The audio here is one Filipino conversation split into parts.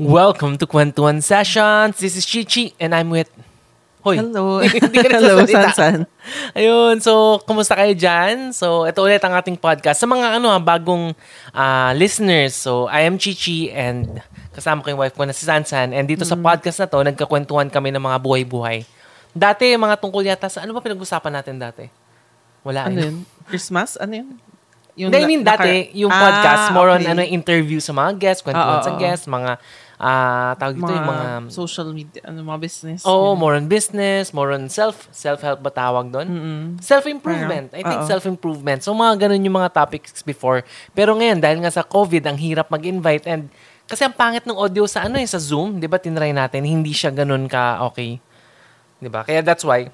Welcome to Kwentuhan Sessions. This is Chichi and I'm with... Hoy. Hello. Hello. Sansan. Ayun, so kumusta kayo dyan? So ito ulit ang ating podcast. Sa mga ano, ah, bagong ah, listeners, so I am Chichi and kasama ko yung wife ko na si Sansan. And dito sa Mm. podcast na to, nagkakwentuhan kami ng mga buhay-buhay. Dati, mga tungkol yata sa... Ano ba pinag-usapan natin dati? Wala. Ano eh. yun? Christmas? Ano yun? Hindi, I mean, dati, yung Ah, podcast, more on okay. ano, interview sa mga guests, kwentuhan Oo, sa guests, mga, ah tawag dito, mga, yung mga, social media, ano, mga business. oh, Yun. more on business, more on self, self-help ba tawag doon? Self-improvement. I think Oo. self-improvement. So, mga ganun yung mga topics before. Pero ngayon, dahil nga sa COVID, ang hirap mag-invite and kasi ang pangit ng audio sa ano eh, sa Zoom, di ba, tinry natin, hindi siya ganun ka okay. Di ba? Kaya that's why,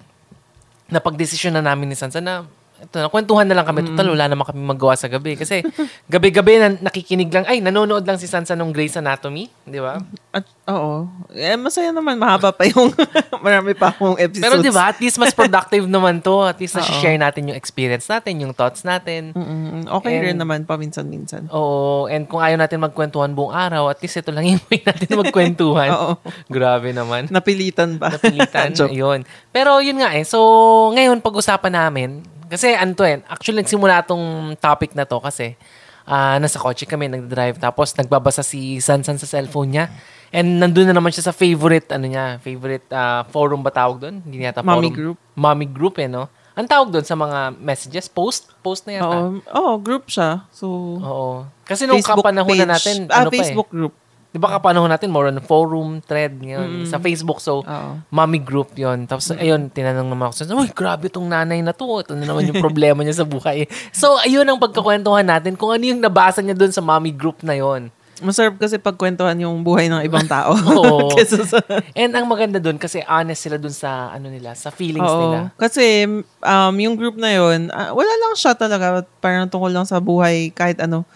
napag-desisyon na namin ni Sansa na ito, nakwentuhan na lang kami. Total, wala naman kami magawa sa gabi. Kasi gabi-gabi na nakikinig lang, ay, nanonood lang si Sansa ng Grey's Anatomy. Di ba? At, oo. Eh, masaya naman. Mahaba pa yung, marami pa akong episodes. Pero di ba, at least mas productive naman to. At least na-share natin yung experience natin, yung thoughts natin. Mm-mm. Okay And- rin naman, paminsan-minsan. Oo, and kung ayaw natin magkwentuhan buong araw, at least ito lang yung way natin na magkwentuhan. Oo. Grabe naman. Napilitan ba? Napilitan. Yun. Pero yun nga eh. So, ngayon pag-usapan namin, kasi ano to eh, actually nagsimula tong topic na to kasi ah nasa kotse kami, nag-drive, tapos nagbabasa si Sansan sa cellphone niya. And nandun na naman siya sa favorite, ano niya, favorite ah, forum ba tawag doon? Hindi yata Mommy forum. group. Mommy group eh, no? Ang tawag doon sa mga messages? Post? Post na yata. Oo. Oo, group siya. So, Oo. Kasi nung kapanahon na natin, ah, ano pa eh. Facebook group. Di ba kapanahon natin, more on forum, thread, yun, sa Facebook. So, Oo. mommy group yon Tapos, ayun, tinanong naman ako, uy, grabe tong nanay na to. Ito na naman yung problema niya sa buhay. So, ayun ang pagkakwentuhan natin kung ano yung nabasa niya doon sa mommy group na yon Masarap kasi pagkwentuhan yung buhay ng ibang tao. Oo. Sa... And ang maganda doon, kasi honest sila doon sa, ano nila, sa feelings nila. Oo. Kasi um, yung group na yun, ah, wala lang siya talaga. Parang tungkol lang sa buhay kahit ano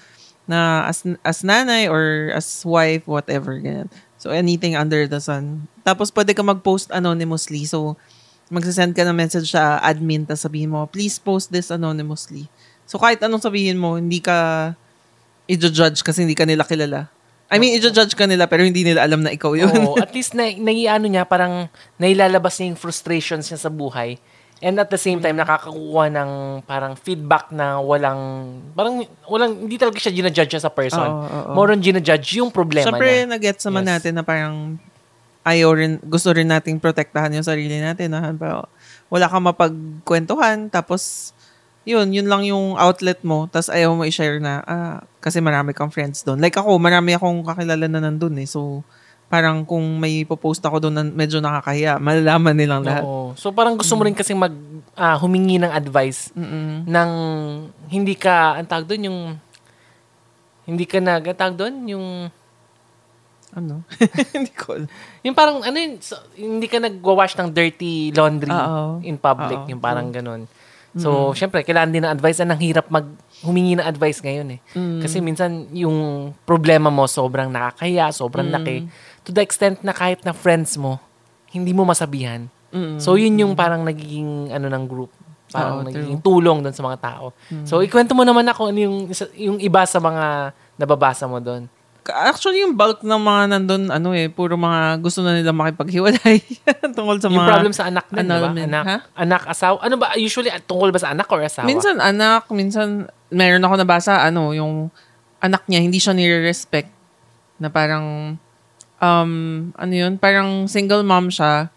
na as, as nanay or as wife, whatever. Ganyan. So, anything under the sun. Tapos, pwede ka mag-post anonymously. So, magsasend ka ng message sa admin tapos sabihin mo, please post this anonymously. So, kahit anong sabihin mo, hindi ka i-judge kasi hindi ka nila kilala. I mean, i-judge ka nila pero hindi nila alam na ikaw yun. Oo, at least na, naiano niya, parang nailalabas niya yung frustrations niya sa buhay. And at the same time, nakakakuha ng parang feedback na walang, parang walang, hindi talaga siya ginajudge sa person. Oo, oo. More on ginajudge yung problema Siyempre, niya. nag-gets naman Yes. natin na parang ayaw rin, gusto rin nating protektahan yung sarili natin. Na, pero wala kang mapagkwentuhan, tapos yun, yun lang yung outlet mo, tapos ayaw mo i-share na, ah, kasi marami kang friends doon. Like ako, marami akong kakilala na nandun eh. So, parang kung may post ako doon na medyo nakakahiya, malalaman nilang lahat. Oo. So parang gusto mo rin kasi mag, ah, humingi ng advice Mm-mm. ng hindi ka, ang tawag doon, yung, hindi ka nag, ang tawag doon, yung, Ano? Hindi ko alam. yung parang, ano yun, so, hindi ka nagwawash ng dirty laundry Oo. in public, Oo. yung parang ganun. So, syempre, kailangan din ng advice. Ang hirap mag humingi ng advice ngayon eh. Mm. Kasi minsan, yung problema mo sobrang nakakaya, sobrang Mm. laki. To the extent na kahit na friends mo, hindi mo masabihan. Mm. So, yun yung parang nagiging ano ng group. Parang Oo, nagiging tulong doon sa mga tao. So, ikwento mo naman ako ano yung, yung iba sa mga nababasa mo doon. Actually, yung bulk ng mga nandun, ano eh, puro mga gusto na nila makipaghiwalay tungkol sa Yung mga... problem sa anak din, di ba? annulment, Anak, ha? anak, asawa. Ano ba? Usually, tungkol ba sa anak or asawa? Minsan anak, minsan meron ako nabasa ano, yung anak niya hindi siya nire-respect na parang um ano yun, parang single mom siya.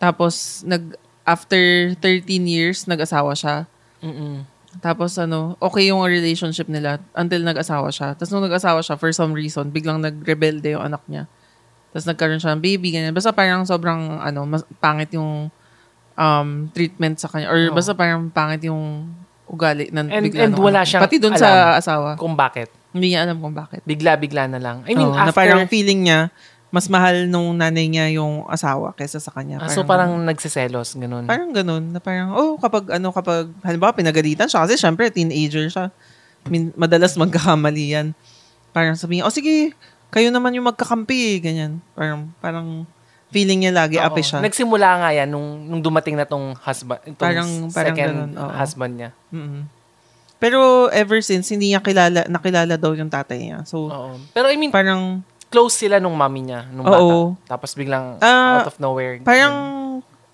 Tapos nag after 13 years nag-asawa siya. Mm-mm. Tapos ano, okay yung relationship nila until nag-asawa siya. Tapos nung nag-asawa siya, for some reason, biglang nag-rebelde yung anak niya. Tapos nagkaroon siya ng baby, ganyan. Basta parang sobrang, ano, mas, pangit yung um, treatment sa kanya. Or Oo. basta parang pangit yung ugali. Na, And- bigla and wala anak. siyang Pati dun alam. sa asawa. Kung bakit. Hindi niya alam kung bakit. Bigla-bigla na lang. I mean, Oo, after... na parang feeling niya, mas mahal nung nanay niya yung asawa kaysa sa kanya. Ah, so parang nagsiselos, ganun. Parang ganun, na parang, oh, kapag, ano, kapag, halimbawa, pinagalitan siya, kasi syempre, teenager siya. Min, madalas magkakamali yan. Parang sabihin, oh, sige, kayo naman yung magkakampi, ganyan. Parang, parang, feeling niya lagi, Oo. ape siya. Nagsimula nga yan nung, nung dumating na tong husband, itong Parang- parang second ganun, oo. husband niya. Mm-mm. Pero, ever since, hindi niya kilala, nakilala daw yung tatay niya. So, Oo. Pero I mean, parang, close sila nung mommy niya, nung Oo. bata. Tapos biglang Ah, out of nowhere. Parang,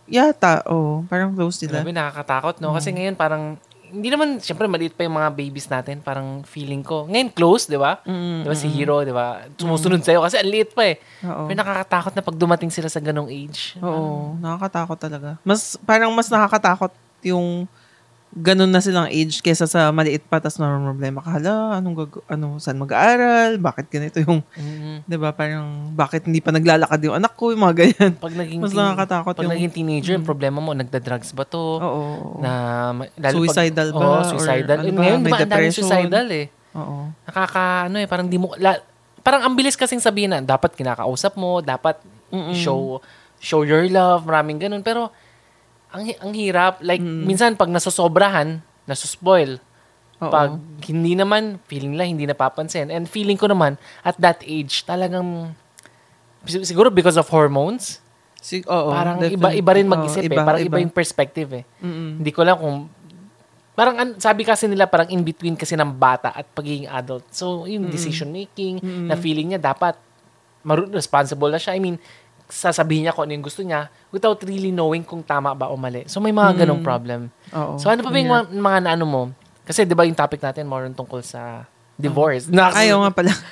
yata, oh, parang close sila. Grabe, nakakatakot, no? Mm. Kasi ngayon parang, hindi naman, syempre maliit pa yung mga babies natin. Parang feeling ko. Ngayon, close, di ba? Mm, Di ba si Hero, di ba? Sumusunod sa'yo kasi ang liit pa eh. Oo. Pero nakakatakot na pag dumating sila sa ganong age. Oo, nakakatakot talaga. Mas, parang mas nakakatakot yung ganun na silang age kesa sa maliit pa tas may problema ka. Hala, anong gag- ano, saan mag-aaral? Bakit ganito yung, Mhm. 'di ba Parang, bakit hindi pa naglalakad yung anak ko? Yung mga ganyan. Pag naging, Mas nakakatakot pag yung- naging teenager, yung problema mo, nagda-drugs ba to? Oo. Na, lalo Suicidal pag, ba? Oo, Or suicidal. ano ba? ngayon, May ba, depression? suicidal eh. Oo. Nakaka, ano eh, parang di mo, la, parang ang bilis kasing sabihin na, dapat kinakausap mo, dapat Mm-mm. show, show your love, maraming ganun. Pero, ang, ang hirap, like, minsan pag nasosobrahan, nasuspoil. Oo. Pag hindi naman, feeling nila hindi napapansin. And feeling ko naman, at that age, talagang, sig- siguro because of hormones, Sig- oo, parang iba iba rin Oo, mag-isip eh. Parang iba, yung perspective eh. Mm-mm. Hindi ko lang kung parang an- sabi kasi nila parang in between kasi ng bata at pagiging adult. So, yung decision making na feeling niya dapat maru- responsible na siya. I mean, sasabihin niya kung ano yung gusto niya without really knowing kung tama ba o mali. So, may mga ganong problem. Oo. So, ano pa ba yung mga, mga naano mo? Kasi, di ba yung topic natin more on tungkol sa divorce. Na, Ayaw nga pala.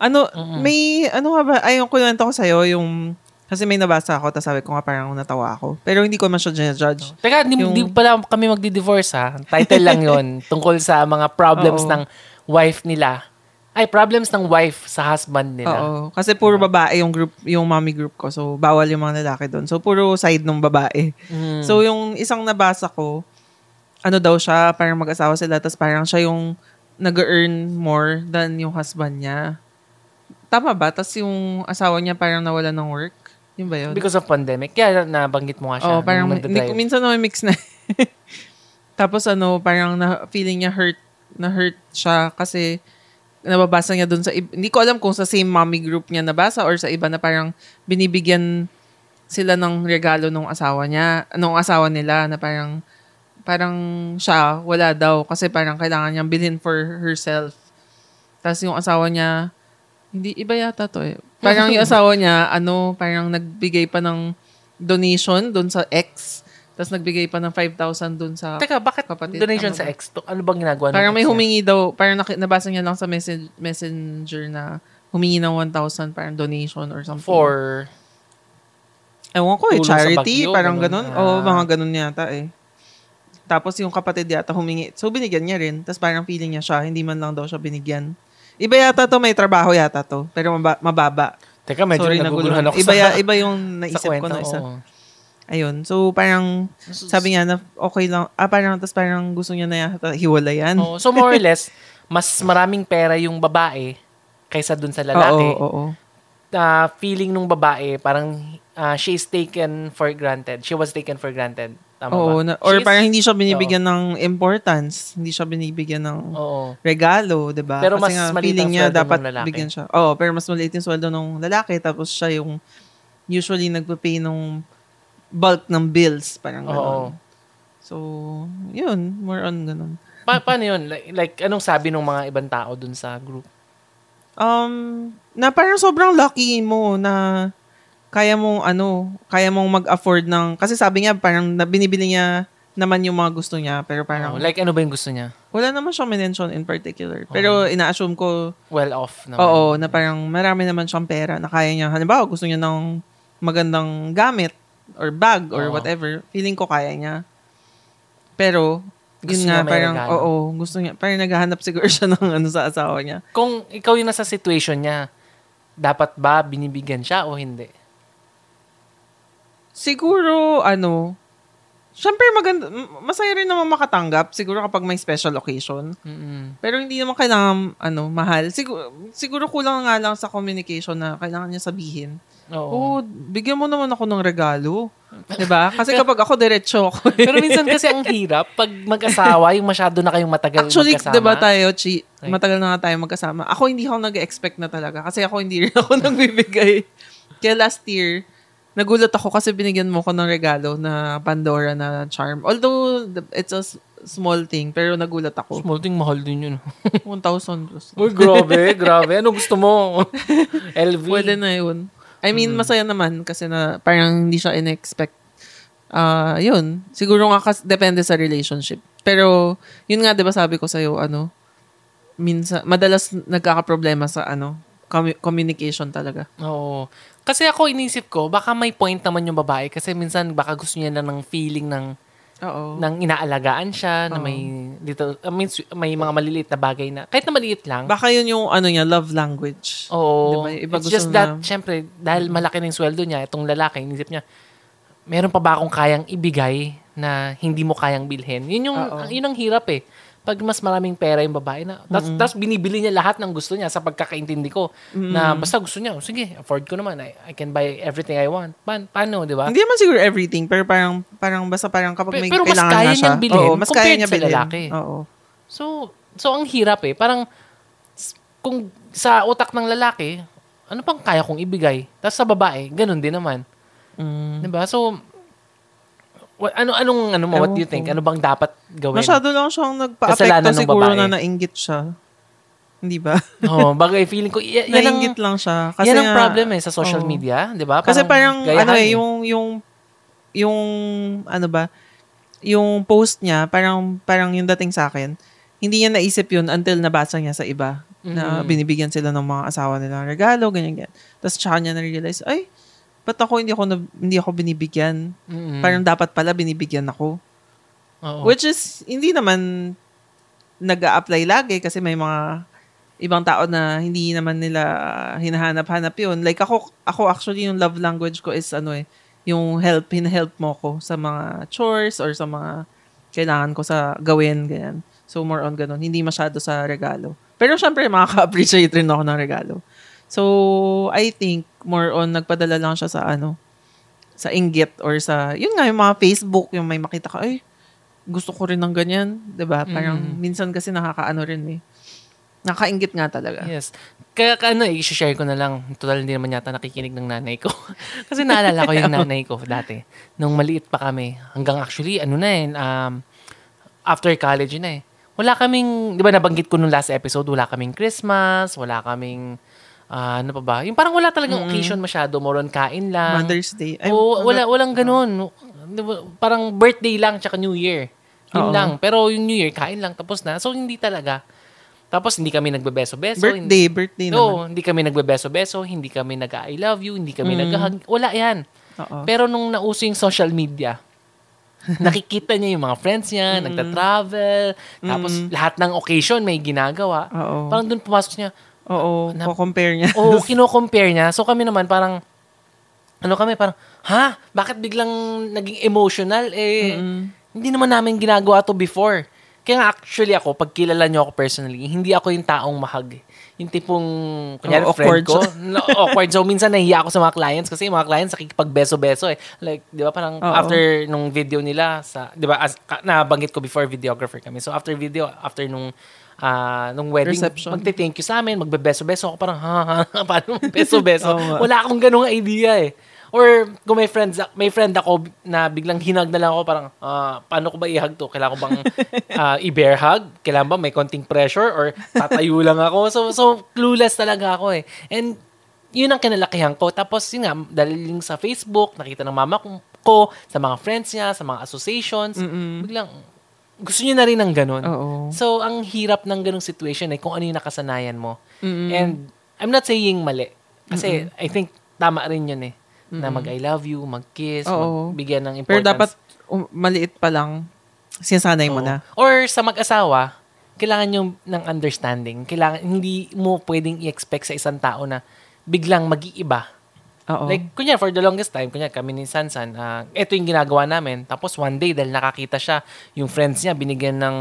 Ano, may, ano nga ba, ayaw kwento ko sa'yo yung, kasi may nabasa ako, tapos sabi ko nga parang natawa ako. Pero hindi ko man siya judge. Teka, di, Yung- di pala kami magdi-divorce ha. Title lang yon tungkol sa mga problems Oo. ng wife nila. Ay, problems ng wife sa husband nila. Oo. Kasi puro babae yung group, yung mommy group ko. So, bawal yung mga lalaki doon. So, puro side ng babae. Mm. So, yung isang nabasa ko, ano daw siya, parang mag-asawa sila, tapos parang siya yung nag-earn more than yung husband niya. Tama ba? Tapos yung asawa niya parang nawala ng work. Yun ba yun? Because of pandemic. Kaya nabanggit mo nga siya. Oo, parang hindi, minsan na may mix na. Tapos ano, parang na, feeling niya hurt, na hurt siya kasi nababasa niya doon sa, ib- hindi ko alam kung sa same mommy group niya nabasa or sa iba na parang binibigyan sila ng regalo nung asawa niya, nung asawa nila na parang, parang siya, wala daw kasi parang kailangan niyang bilhin for herself. Tapos yung asawa niya, hindi, iba yata to eh. Parang yung asawa niya, ano, parang nagbigay pa ng donation doon sa ex. Tapos nagbigay pa ng 5,000 doon sa... Teka, bakit Kapatid, donation tama sa ex? To, ano bang ginagawa ng parang may ex niya? humingi daw, parang nabasa niya lang sa message, messenger na humingi ng 1,000 parang donation or something. For, Ewan ko eh, tulong sa charity, bagyo, parang ganun. ganun. Oo, Ah. mga ganun yata eh. Tapos yung kapatid yata humingi. So binigyan niya rin. Tapos parang feeling niya siya, hindi man lang daw siya binigyan. Iba yata to, may trabaho yata to. Pero maba- mababa. teka, medyo Sorry, naguguluhan naguluhan. ako Iba, sa, ya- iba yung sa naisip ko kwento. na isa. oo. Ayun. So parang sabi niya na okay lang. Ah, parang, tapos parang gusto niya na hiwalayan. Oo. So, more or less, mas maraming pera yung babae kaysa dun sa lalaki. Oo, oo, oo. uh, feeling nung babae, parang uh, she is taken for granted. She was taken for granted. Tama Oo, ba? na, or She is- parang hindi siya binibigyan ng importance. Hindi siya binibigyan ng Oo. regalo, 'di ba? Pero Kasi mas nga, feeling ang niya sweldo dapat bigyan siya. Oo, pero mas maliit yung sweldo ng lalaki tapos siya yung usually nagpe-pay ng bulk ng bills, parang Oo. gano'n. So, yun, more on ganun. Pa- paano yun? Like, like, anong sabi ng mga ibang tao dun sa group? Um, na parang sobrang lucky mo na kaya mong ano, kaya mong mag-afford ng kasi sabi niya parang na binibili niya naman yung mga gusto niya pero parang Oh, like, ano ba yung gusto niya? wala naman siyang mention in particular. Pero ina-assume ko Well off naman. Oo, na parang marami naman siyang pera na kaya niya. Halimbawa, gusto niya ng magandang gamit or bag or Oo. whatever. Feeling ko kaya niya. Pero, Gusto yun nga, niya may parang, regalo. oo, gusto niya. Parang naghahanap siguro siya ng ano sa asawa niya. Kung ikaw yung nasa situation niya, dapat ba binibigyan siya o hindi? Siguro, ano, syempre maganda, m- masaya rin naman makatanggap. Siguro kapag may special occasion. Mm-mm. Pero hindi naman kailangan, ano, mahal. Siguro, siguro kulang nga lang sa communication na kailangan niya sabihin. Oo. Oo, bigyan mo naman ako ng regalo. 'Di ba? Kasi kapag ako diretso ako. eh. Pero minsan kasi ang hirap pag mag-asawa, yung masyado na kayong matagal Actually, magkasama. 'di ba tayo, Chi, Right. matagal na nga tayo magkasama. Ako hindi ako nag-expect na talaga kasi ako hindi rin ako nagbibigay. Kaya last year, nagulat ako kasi binigyan mo ko ng regalo na Pandora na charm. Although the- it's a s- small thing, pero nagulat ako. Small thing, mahal din yun. 1,000 plus. Uy, grabe, grabe. Ano gusto mo? LV. Pwede na yun. I mean, Mm. masaya naman kasi na parang hindi siya in-expect. Ah, yun. Siguro nga kas- depende sa relationship. Pero, yun nga, di ba sabi ko sa'yo, ano, minsan, madalas nagkakaproblema sa, ano, commu- communication talaga. Oo. Kasi ako inisip ko, baka may point naman yung babae kasi minsan baka gusto niya lang ng feeling ng Oo. ng inaalagaan siya, na Oo. may little, I mean, may mga maliliit na bagay na, kahit na maliit lang. Baka yun yung, ano niya, love language. Oo. Diba? Iba It's just na- that, syempre, dahil malaki ng sweldo niya, itong lalaki, inisip niya, meron pa ba akong kayang ibigay na hindi mo kayang bilhin? Yun yung, Oo. yun ang hirap eh. Pag mas maraming pera yung babae na, tas binibili niya lahat ng gusto niya sa pagkakaintindi ko, na basta gusto niya, "Oh, sige, afford ko naman, I, I can buy everything I want. Pa- paano, di ba? Hindi naman siguro everything, pero parang, parang basta parang kapag may pero mas kailangan kaya na siya. niyang bilhin oo, mas kaya niya sa bilhin. lalaki. Oo. So, so ang hirap eh. Parang, kung sa utak ng lalaki, ano pang kaya kong ibigay? Tapos sa babae, ganun din naman. Mm. Diba? So, wa- ano anong ano mo what do you think? Ano bang dapat gawin? Masyado lang siyang nagpa-apekto siguro babae. na nainggit siya. Hindi ba? oh, bagay feeling ko y- yan ang lang siya. Kasi yan ang problem eh sa social oo. media, 'di ba? Kasi parang, ano eh, yung, yung, yung, ano ba, yung post niya, parang, parang yung dating sa akin, hindi niya naisip yun until nabasa niya sa iba na Mhm. binibigyan sila ng mga asawa nila ng regalo, ganyan, ganyan. Tapos tsaka niya na-realize, ay, ba't ako hindi ako, na, hindi ako binibigyan? Mm-mm. Parang dapat pala binibigyan ako. Oo. Which is, hindi naman nag apply lagi kasi may mga ibang tao na hindi naman nila hinahanap-hanap yun. Like ako, ako actually yung love language ko is ano eh, yung help, hinahelp mo ko sa mga chores or sa mga kailangan ko sa gawin, ganyan. So more on ganun, hindi masyado sa regalo. Pero syempre, makaka-appreciate rin ako ng regalo. So, I think more on nagpadala lang siya sa ano, sa inggit or sa, yun nga, yung mga Facebook, yung may makita ka, ay, gusto ko rin ng ganyan, 'di ba? Parang Mm. minsan kasi nakakaano rin eh. Nakainggit nga talaga. Yes. Kaya ka, ano, i-share ko na lang. Total hindi naman yata nakikinig ng nanay ko. Kasi naalala ko yung nanay ko dati. Nung maliit pa kami. Hanggang actually, ano na eh, um, after college na eh. Wala kaming, di ba nabanggit ko nung last episode, wala kaming Christmas, wala kaming, ah, ano pa ba? Yung parang wala talagang occasion masyado. More on kain lang. Mother's Day. Ay, Oo, wala, walang ganun. Parang birthday lang, tsaka New Year. Yun Oo. lang. Pero yung New Year, kain lang, tapos na. So, hindi talaga. Tapos, hindi kami nagbebeso-beso. hindi- Birthday, birthday No, naman. hindi kami nagbebeso-beso, hindi kami nag-I love you, hindi kami Mm. nag-hug. Wala yan. Oo. Pero nung nauso yung social media, nakikita niya yung mga friends niya, nagta-travel, tapos lahat ng occasion may ginagawa. Oo. Parang doon pumasok niya, Oo, Na- ko-compare niya. Oo, kino-compare niya. So kami naman parang, ano kami, parang, ha? Bakit biglang naging emotional? Eh, hindi naman namin ginagawa to before. Kaya nga actually ako, pag kilala niyo ako personally, hindi ako yung taong mahag. Yung tipong, kunyari, Oo, friend awkward ko. No, awkward. So, minsan nahiya ako sa mga clients kasi yung mga clients nakikipag-beso-beso eh. Like, di ba, parang Oo. after nung video nila, sa, di ba, as, nabanggit ko before videographer kami. So, after video, after nung, ah, nung wedding, Reception. magte-thank you sa amin, magbe-beso-beso ako, parang, ha, ha, paano beso-beso? Wala akong ganung idea eh. Or kung may friends may friend ako na biglang hinag na lang ako parang ah, paano ko ba i-hug to? Kailangan ko bang ah, i-bear hug? Kailangan ba may konting pressure or tatayo lang ako? So so clueless talaga ako eh. And yun ang kinalakihan ko. Tapos yun nga, dahil sa Facebook, nakita ng mama ko, ko sa mga friends niya, sa mga associations, biglang gusto niya na rin ng ganun. Oo. So, ang hirap ng ganung situation ay kung ano yung nakasanayan mo. And I'm not saying mali. Kasi I think tama rin yun eh. Na mag-I love you, mag-kiss, Oo. magbigyan ng Pero importance. dapat um, maliit pa lang, sinasanay mo Oo. na. Or sa mag-asawa, kailangan yung ng understanding. Kailangan, hindi mo pwedeng i-expect sa isang tao na biglang mag-iiba. Oo. Like, kunya for the longest time, kunya kami ni Sansan, ah, ito yung ginagawa namin. Tapos one day, dahil nakakita siya, yung friends niya, binigyan ng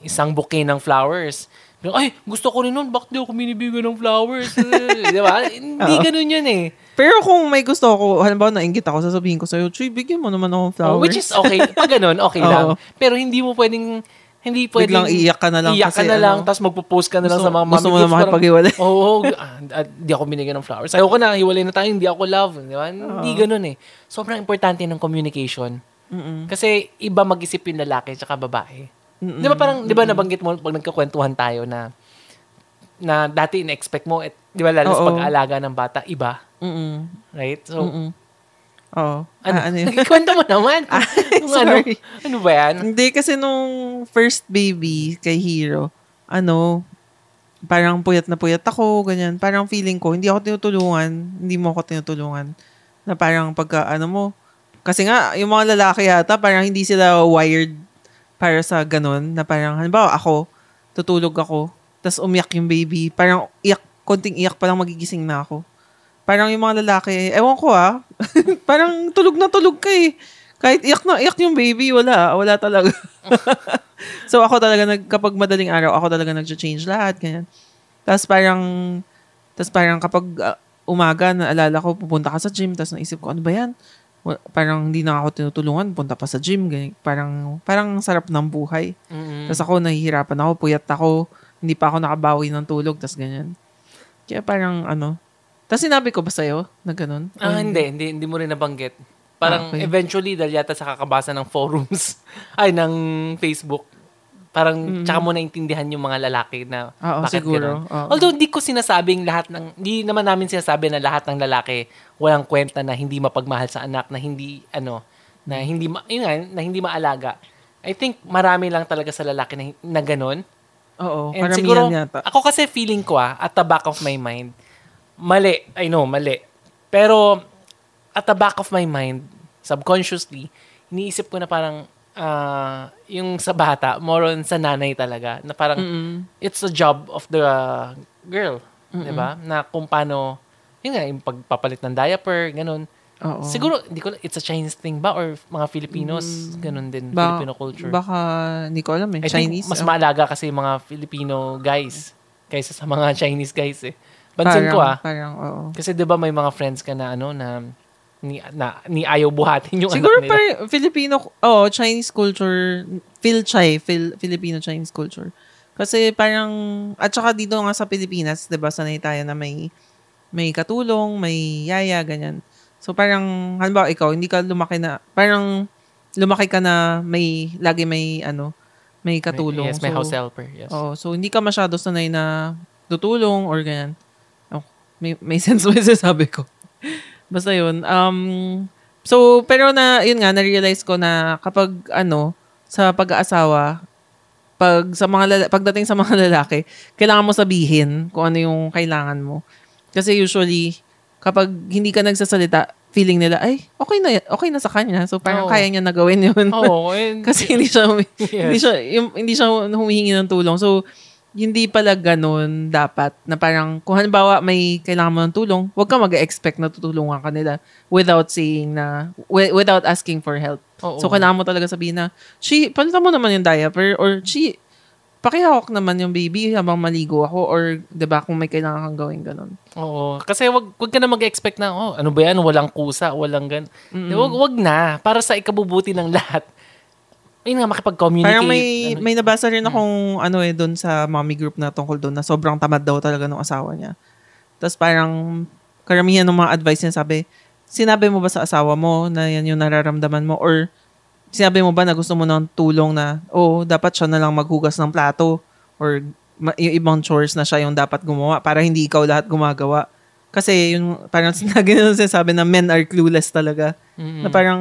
isang bouquet ng flowers. Ay, gusto ko rin nun. Bakit di ako binibigyan ng flowers? Di ba? Hindi Oo. ganun yun eh. Pero kung may gusto ako, halimbawa nainggit ako, sasabihin ko sa'yo, Chuy, bigyan mo naman ako ng flowers. Oh, which is okay. Pag ganun, okay lang. Oo. Pero hindi mo pwedeng, hindi pwedeng... Biglang iiyak ka na lang Iiyak ka kasi na lang, ano, tapos magpo-post ka na lang gusto- sa mga gusto mo na parang, makipag-hiwalay. Oo, ah, ah, di ako binigyan ng flowers. Ayoko na, hiwalay na tayo, hindi ako love. Di ba? Hindi ganun eh. Sobrang importante ng communication. Mm-mm. Kasi iba mag-isip yung lalaki tsaka babae. Di ba parang, di ba nabanggit mo pag nagkakwentuhan tayo na na dati in-expect mo, et, di ba lalo sa Oo. pag-aalaga ng bata, iba, Mm-mm. right? So, Mm-mm. Oo. ano, Ah, ano yun? kwento mo naman. Kung ano, ano ba yan? Hindi, kasi nung first baby kay Hero, ano, parang puyat na puyat ako, ganyan. Parang feeling ko, hindi ako tinutulungan, hindi mo ako tinutulungan. Na parang pagka, ano mo, kasi nga, yung mga lalaki yata, parang hindi sila wired para sa ganun, na parang, halimbawa ako, tutulog ako, tapos umiyak yung baby, parang iyak, konting iyak pa lang magigising na ako. Parang yung mga lalaki, ewan ko ah, parang tulog na tulog ka eh. Kahit iyak na iyak yung baby, wala, wala talaga. so ako talaga, nag, kapag madaling araw, ako talaga nag-change lahat, ganyan. Tapos parang, tapos parang kapag ah, umaga, naalala ko, pupunta ka sa gym, tapos naisip ko, ano ba yan? Parang hindi na ako tinutulungan, punta pa sa gym, ganyan. Parang, parang sarap ng buhay. Mm-mm. Tapos ako, nahihirapan ako, puyat ako, hindi pa ako nakabawi ng tulog, tapos ganyan. Kaya parang, ano, tapos sinabi ko ba sa'yo na ganun? Ah, hindi, hindi, hindi mo rin nabanggit. Parang okay. eventually, dahil yata sa kakabasa ng forums, ay, ng Facebook, parang tsaka mo naintindihan yung mga lalaki na. Oo, bakit siguro. ganun. Oo. Although, di ko sinasabing lahat ng, di naman namin sinasabi na lahat ng lalaki walang kwenta na hindi mapagmahal sa anak, na hindi, ano, na hindi, ma, yun nga, na hindi maalaga. I think marami lang talaga sa lalaki na, na ganun. Oo, And siguro, yata. ako kasi feeling ko ah, at the back of my mind, mali, I know, mali. Pero, at the back of my mind, subconsciously, iniisip ko na parang, ah, yung sa bata, more on sa nanay talaga, na parang, Mm-mm. it's a job of the girl, di ba? Na kung paano, yun nga, yung pagpapalit ng diaper, ganun. Oo. Siguro, hindi ko, it's a Chinese thing ba? Or mga Filipinos, ganun din, Mm. Ba- Filipino culture. Baka, hindi ko alam eh. I Chinese? mas oh. maalaga kasi mga Filipino guys kaysa sa mga Chinese guys eh. Pansin Parang- ko ah. Parang, oo. Kasi 'di ba may mga friends ka na ano na ni, na, ni ayaw buhatin yung Siguro anak nila. par Filipino, oh, Chinese culture, Phil Chai, Phil, Filipino Chinese culture. Kasi parang, at saka dito nga sa Pilipinas, di ba, sanay tayo na may, may katulong, may yaya, ganyan. So parang, halimbawa ikaw, hindi ka lumaki na, parang lumaki ka na may, lagi may, ano, may katulong. Yes, may So, house helper. Yes. Oo, so hindi ka masyado sanay na tutulong or ganyan. Oh, may, may sense mo yung sabi ko. Basta yun. Um, so, pero na, yun nga, na-realize ko na kapag, ano, sa pag-aasawa, pag sa mga lala- pagdating sa mga lalaki, kailangan mo sabihin kung ano yung kailangan mo. Kasi usually, kapag hindi ka nagsasalita, feeling nila, ay, okay na, okay na sa kanya. So, parang Oo. kaya niya na gawin yun. Oo, and, Kasi hindi siya, humi- Yes. hindi siya, yung, hindi siya humihingi ng tulong. So, hindi pala ganun dapat na parang kung halimbawa may kailangan mo ng tulong, huwag ka mag-expect na tutulungan ka nila without saying na, wi- without asking for help. Oo. So, kailangan mo talaga sabihin na, Chi, palitan mo naman yung diaper or Chi, pakihawak naman yung baby habang maligo ako or 'di ba kung may kailangan kang gawin ganun. Oo. Kasi wag, wag ka na mag-expect na, oh, ano ba yan? Walang kusa, walang gan. Wag, wag na. Para sa ikabubuti ng lahat. Yun nga, makipag-communicate. Parang may ano, may nabasa rin akong ano eh doon sa mommy group na tungkol doon na sobrang tamad daw talaga ng asawa niya. Tapos parang karamihan ng mga advice niya sabi, sinabi mo ba sa asawa mo na yan yung nararamdaman mo or sinabi mo ba na gusto mo ng tulong na oh, dapat siya na lang maghugas ng plato or yung ibang chores na siya yung dapat gumawa para hindi ikaw lahat gumagawa. Kasi yung parang sinabi nila sinasabi na men are clueless talaga. Mm. Na parang,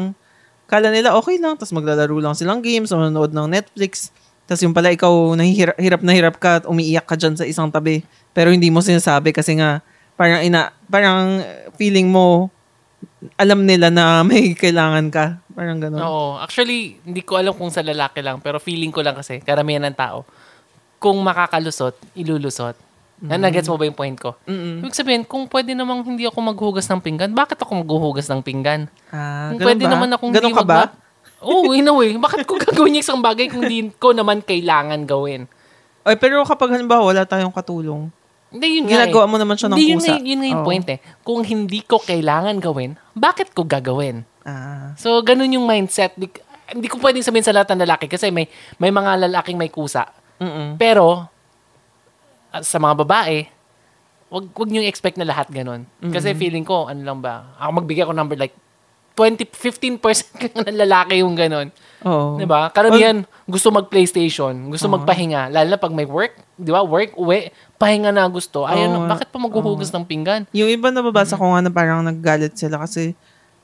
kala nila okay lang, tapos maglalaro lang silang games, manonood ng Netflix. Tapos yung pala ikaw, nahihirap hirap na hirap ka at umiiyak ka dyan sa isang tabi. Pero hindi mo sinasabi kasi nga, parang ina, parang feeling mo, alam nila na may kailangan ka. Parang gano'n. Oo. Actually, hindi ko alam kung sa lalaki lang, pero feeling ko lang kasi, karamihan ng tao, kung makakalusot, ilulusot. Na nagets mo ba yung point ko? Mm-mm. Ibig sabihin, kung pwede namang hindi ako maghugas ng pinggan, bakit ako maghuhugas ng pinggan? Ah, Kung pwede ba? naman akong Ganun ka ba? Oo, in a way. Bakit ko gagawin yung isang bagay kung di ko naman kailangan gawin? Ay, pero kapag halimbawa wala tayong katulong, Hindi, yun nga ginagawa eh. mo naman siya ng Hindi, yun, kusa. nga- yun nga yung Oo. point eh. Kung hindi ko kailangan gawin, bakit ko gagawin? Ah, So, ganun yung mindset. Di, hindi ko pwedeng sabihin sa lahat ng lalaki kasi may, may mga lalaking may kusa. mm Pero, sa mga babae, wag, wag nyo expect na lahat ganun. Kasi feeling ko, ano lang ba, ako magbigay ako number like 20, 15% lang ng lalaki yung ganon. Oo. Di ba? Karamihan, gusto mag-PlayStation, gusto Oo. magpahinga. Lalo na pag may work, di ba? Work, uwi, pahinga na gusto. Ayun, Oo. bakit pa maghuhugas ng pinggan? Yung iba nababasa ko nga na parang naggalit sila kasi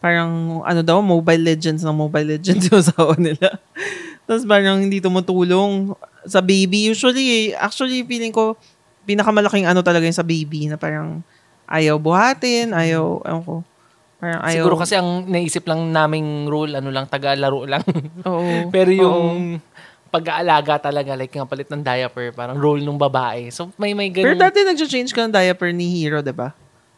parang ano daw, Mobile Legends ng Mobile Legends yung asawa nila. Tapos parang hindi tumutulong sa baby. Usually, actually, feeling ko, pinakamalaking ano talaga yung sa baby na parang ayaw buhatin, ayaw, ewan ko. Parang ayaw. Siguro kasi ang naisip lang naming rule, ano lang, taga-laro lang. Oo. Pero Oo. yung pag-aalaga talaga, like nga palit ng diaper, parang role ng babae. So may may Pero ganun. dati nag-change ka ng diaper ni Hero, di ba?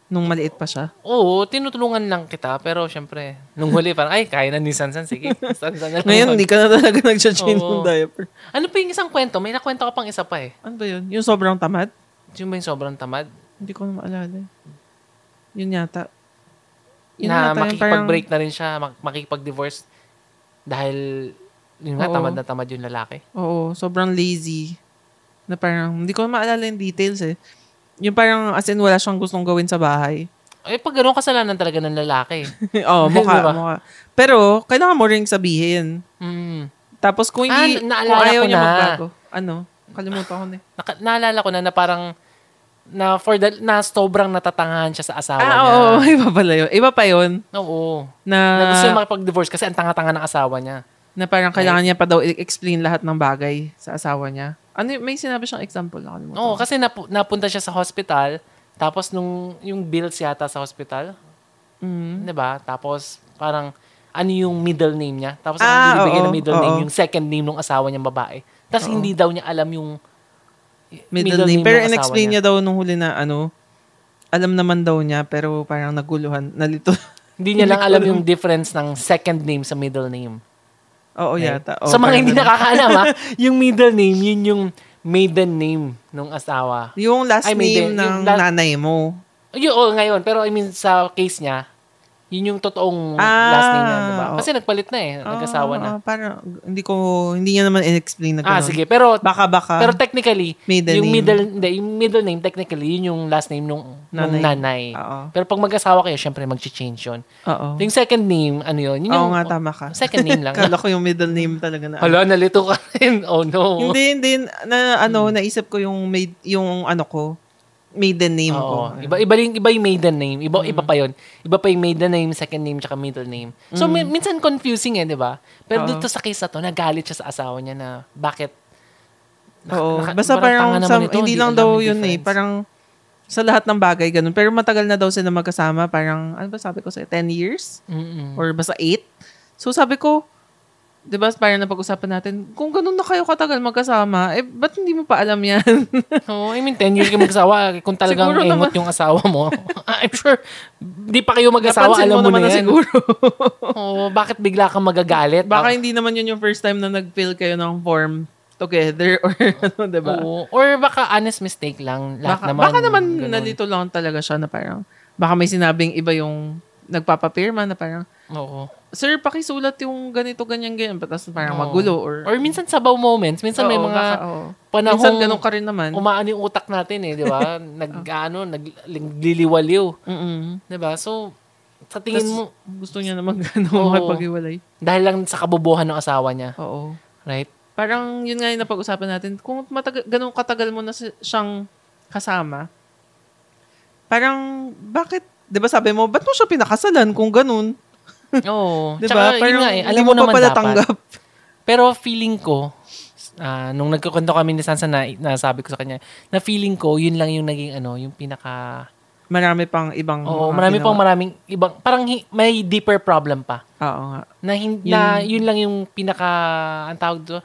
Nung maliit pa siya. Oo, tinutulungan lang kita. Pero syempre, nung huli, parang, ay, kaya na ni Sansan. Sige, Sansan na lang. Ngayon, hindi ka na talaga nag-change Oo. ng diaper. Ano pa yung isang kwento? May nakwento ka pang isa pa eh. Ano ba yun? Yung sobrang tamad? Yung ba yung sobrang tamad? Hindi ko na maalala. eh. Yun yata. Yun na yata yung makikipag-break na rin siya, mak- makikipag-divorce dahil yun nga, Oo. tamad na tamad yung lalaki. Oo, sobrang lazy. Na parang, hindi ko na maalala yung details eh. Yung parang, as in, wala siyang gustong gawin sa bahay. Eh, pag ganun, kasalanan talaga ng lalaki. Oo, mukha, Diba? mukha. Pero, kailangan mo ring sabihin. Mm. Tapos, kung hindi, Ah, naalala kung ayaw ko niya na. magbago. Ano? Kalimutan ko na eh. Naka- naalala ko na na parang na for the na sobrang natatangahan siya sa asawa Ah, niya. oo, iba pala yun. Iba pa yun. Oo. Na, Na gusto niya makipag-divorce kasi ang tanga-tanga ng asawa niya. na parang kailangan niya pa daw i-explain lahat ng bagay sa asawa niya. Ano, may sinabi siyang example na kalimutan. Oo, kasi napu- napunta siya sa hospital, tapos nung yung bills yata sa hospital, Mm. 'di ba? Tapos parang ano yung middle name niya? Tapos Ah, ang bibigay oo, na middle name oo. yung second name ng asawa niyang babae. Tapos Oo. hindi daw niya alam yung middle, name. Pero ng asawa in-explain niya. daw nung huli na ano, alam naman daw niya, pero parang naguluhan, nalito. Hindi niya lang alam. yung difference ng second name sa middle name. Oo, Okay? yata. Oo, sa mga parang hindi nakakaalam ha, yung middle name, yun yung maiden name ng asawa. Yung last Ay, may name din- ng yung la- nanay mo. Yun, oh, ngayon. Pero I mean, sa case niya, yun yung totoong Ah, last name niya, diba? oo. Kasi nagpalit na eh. Nag-asawa na. Ah, parang, hindi ko, hindi niya naman in-explain na Ah, ganun. sige. Pero, Baka, baka. pero technically, Middle yung name. middle, hindi, yung middle name, technically, yun yung last name nung nung Nanay. nanay. Oo. Pero pag mag-asawa kayo, syempre, mag-change yun. Oo. Yung second name, ano yun? yun Oo yung, nga, tama ka. Second name lang. Kala ko yung middle name talaga na. Hala, nalito ka rin. Oh, no. Hindi, hindi. Na, ano, naisip ko yung, maid, yung ano ko, maiden name Oo. ko. Iba, iba, yung, iba yung maiden name. Iba, iba pa yun. Iba pa yung maiden name, second name, tsaka middle name. So, min- minsan confusing eh, di ba? Pero Oo. dito sa case na to, nagalit siya sa asawa niya na bakit Oo. Naka- Basta parang sa, ito, hindi lang daw yun eh. Parang sa lahat ng bagay ganun. Pero matagal na daw sila magkasama. Parang, ano ba sabi ko sa 10 years? Mm-mm. Or basta 8? So sabi ko, di ba parang napag-usapan natin, kung ganun na kayo katagal magkasama, eh, ba't hindi mo pa alam yan? Oo, I mean, 10 years kayo mag-asawa. Kung talagang Siguro engot naman. yung asawa mo, I'm sure, di pa kayo mag-asawa, Napansin alam mo, naman na yan. siguro. Oo, bakit bigla kang magagalit? Baka hindi naman yun yung first time na nag-fill kayo ng form together or ano, di ba? Oo. Or baka honest mistake lang. Lahat Baka naman. baka naman ganun. nalito lang talaga siya na parang, baka may sinabing iba yung nagpapapirma na parang, Oo. Sir, pakisulat yung ganito, ganyan, ganyan. Tapos parang Oo. magulo or... Or minsan sabaw moments. Minsan may Oo, mga baka, oo. panahong Minsan ganun ka rin naman. umaano yung utak natin eh, di ba? nag, ano, nagliliwaliw. Mm-mm. Di ba? So, sa tingin Tas, mo, Gusto niya naman gano'n Oo. makipag-iwalay. dahil lang sa kabubuhan ng asawa niya. Oo. Right? Parang yun nga yung napag-usapan natin. Kung matagal, ganun katagal mo na si- siyang kasama, parang bakit, di ba sabi mo, ba't mo siya pinakasalan kung ganun? Oo. Di Tsaka, Parang nga eh, alam mo mo pa naman pala dapat. tanggap. Pero feeling ko, ah, nung nagkukwento kami ni Sansa na nasabi ko sa kanya, na feeling ko, yun lang yung naging ano, yung pinaka... Marami pang ibang Oo, marami ginawa. pang maraming ibang, parang hi- may deeper problem pa. Oo nga. Na, hin- Yun- na yun lang yung pinaka, ang tawag doon?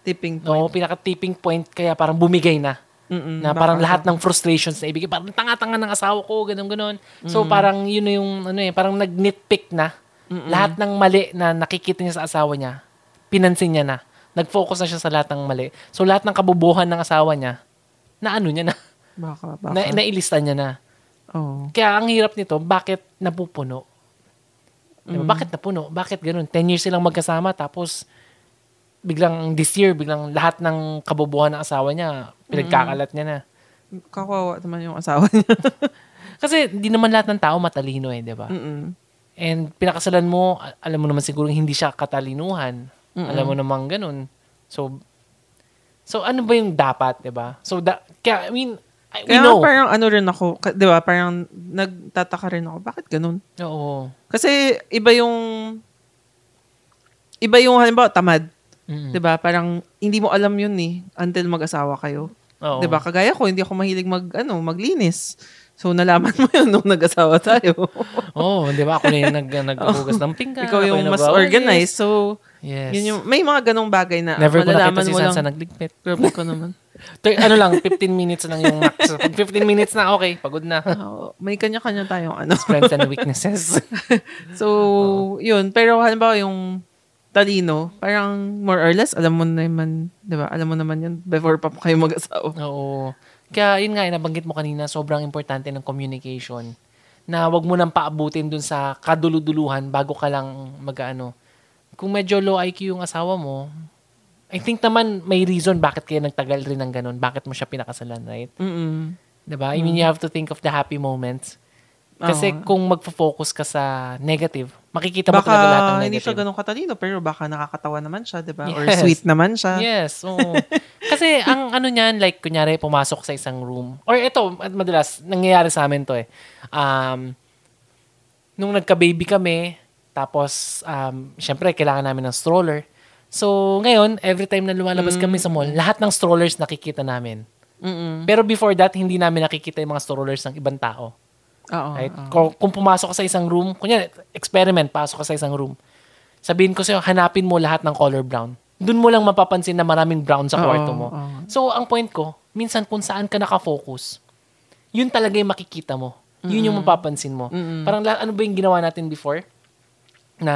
Tipping point. Oo, pinaka tipping point, kaya parang bumigay na. Mm-mm, na parang lahat ng frustrations na ibigay. Parang tanga-tanga ng asawa ko, ganun ganon So, Mm. parang yun na yung, ano eh, parang nag-nitpick na. Mm-mm. Lahat ng mali na nakikita niya sa asawa niya, pinansin niya na. Nag-focus na siya sa lahat ng mali. So, lahat ng kabubuhan ng asawa niya, na ano niya na, Baka, baka. na nailista niya na. Oo. Kaya ang hirap nito, bakit napupuno? Diba? Mm. Bakit napuno? Bakit ganun? 10 years silang magkasama, tapos biglang this year, biglang lahat ng kabubuhan ng asawa niya, pinagkakalat niya na. Kawawa naman yung asawa niya. Kasi di naman lahat ng tao matalino eh, di ba? Mm-mm. And pinakasalan mo, alam mo naman siguro hindi siya katalinuhan. Alam mo naman ganun. So, so ano ba yung dapat, di ba? So, da, kaya, I mean, I, we Kaya know. parang ano rin ako, di ba, parang nagtataka rin ako, bakit ganun? Oo. Kasi iba yung, iba yung halimbawa tamad. Mm. 'Di ba? Parang hindi mo alam yun eh until mag-asawa kayo. Oo. 'Di ba? Kagaya ko, hindi ako mahilig mag ano, maglinis. So nalaman mo yun nung nag-asawa tayo. Oo, di ba? Ako na yung nag, naghuhugas ng pinggan. Ikaw yung mas organized. So Yes. yun yung may mga ganong bagay na Never ko nakita malalaman si mo Sansa lang. nagligpit. Grabe ko naman. Ano lang, 15 minutes lang yung max. Pag 15 minutes na, okay, pagod na. Oo, may kanya-kanya tayong ano. Strengths and weaknesses. So, yun. Pero halimbawa yung talino, parang more or less, alam mo naman, di ba? Alam mo naman yun before pa kayo mag-asawa. Oo. Kaya yun nga, eh, nabanggit mo kanina, sobrang importante ng communication. Na wag mo nang paabutin dun sa kaduluduluhan bago ka lang mag-ano. Kung medyo low IQ yung asawa mo, I think naman may reason bakit kaya nagtagal rin ng ganun. Bakit mo siya pinakasalan, right? Mm-mm. 'Di ba? I mean, you have to think of the happy moments. Kasi Oo. kung magfo-focus ka sa negative, makikita mo Baka talaga lahat ng hindi siya negative. ganun katalino, pero baka nakakatawa naman siya, di ba? Or Yes. sweet naman siya. Yes, oo. Kasi ang ano niyan, like, kunyari, pumasok sa isang room. Or ito, at madalas, nangyayari sa amin to eh. Um, nung nagka-baby kami, tapos, um, syempre, kailangan namin ng stroller. So, ngayon, every time na lumalabas kami sa mall, lahat ng strollers nakikita namin. Mm-mm. Pero before that, hindi namin nakikita yung mga strollers ng ibang tao. Oo. Right? oo. Kung, pumasok ka sa isang room, kunya experiment, pasok ka sa isang room. Sabihin ko sa'yo, hanapin mo lahat ng color brown. Doon mo lang mapapansin na maraming brown sa kwarto mo. oo. So, ang point ko, minsan kung saan ka nakafocus, yun talaga yung makikita mo. Yun yung mapapansin mo. Parang la- ano ba yung ginawa natin before? Na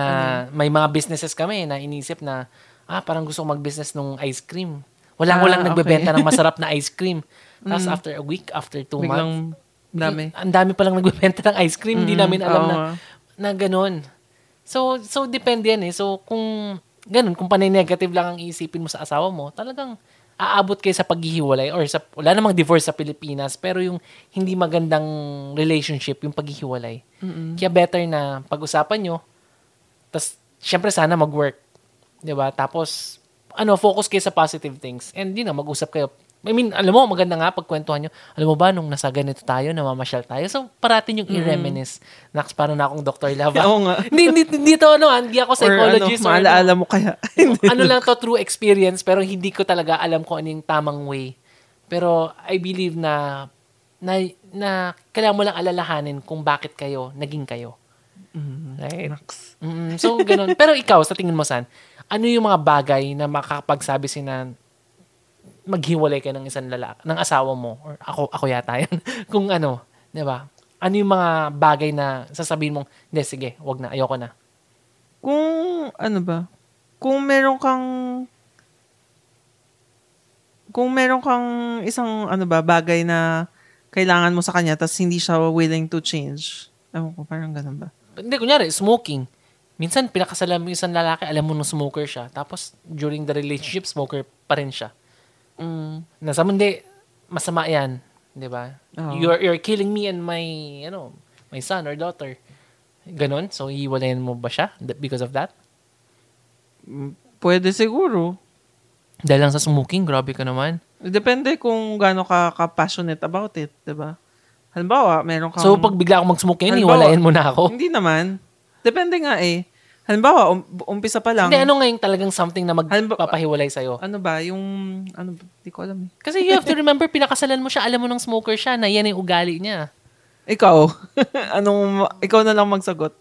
may mga businesses kami na inisip na, ah, parang gusto ko mag-business nung ice cream. Walang Ah, walang okay. nagbebenta ng masarap na ice cream. Tapos after a week, after two months, Biglang dami. ang dami palang nagbebenta ng ice cream. Hindi Mm, namin alam oo na, na ganun. So, so depende yan eh. So, kung ganun, kung panay negative lang ang iisipin mo sa asawa mo, talagang aabot kayo sa paghihiwalay or sa, wala namang divorce sa Pilipinas, pero yung hindi magandang relationship, yung paghihiwalay. Kaya better na pag-usapan nyo, tas syempre sana mag-work. 'di ba Tapos, ano, focus kayo sa positive things. And yun na, mag-usap kayo. I mean, alam mo, maganda nga pagkwentuhan nyo. Alam mo ba, nung nasa ganito tayo, namamasyal tayo. So, parating yung i-reminisce. Naks, parang na akong Dr. Lava. Oo nga. hindi, hindi, hindi to, ano, hindi ako ano, psychologist. or ano. maalaala mo kaya. ano lang to, true experience, pero hindi ko talaga alam kung ano yung tamang way. Pero, I believe na, na, na kailangan mo lang alalahanin kung bakit kayo naging kayo. Right? Naks. Mm, so, ganun. Pero ikaw, sa tingin mo, San, ano yung mga bagay na makakapagsabi si na maghiwalay ka ng isang lalaki, ng asawa mo, or ako, ako yata yan, kung ano, di ba? Ano yung mga bagay na sasabihin mong, hindi, sige, wag na, ayoko na. Kung, ano ba? Kung meron kang kung meron kang isang ano ba bagay na kailangan mo sa kanya tapos hindi siya willing to change. Ewan ko, parang ganun ba? Hindi, kunyari, smoking. Minsan, pinakasalan mo yung isang lalaki, alam mo nung smoker siya. Tapos, during the relationship, smoker pa rin siya. Mm. Nasa hindi, masama yan. Di ba? Oo. You're, you're killing me and my, ano, my son or daughter. Ganon? So, iiwalayan mo ba siya because of that? Pwede siguro. Dahil lang sa smoking, grabe ka naman. Depende kung gaano ka, ka-passionate about it, 'di ba? Halimbawa, meron kang So, pag bigla ako mag-smoke ngayon, iwalayan mo na ako. Hindi naman. Depende nga eh. Halimbawa, um, umpisa pa lang. Hindi, ano ngayon talagang something na magpapahiwalay sa'yo? Ano ba, yung ano, di ko alam eh. Kasi you have to remember, pinakasalan mo siya, alam mo ng smoker siya, na yan yung ugali niya. Ikaw, anong, ikaw na lang magsagot.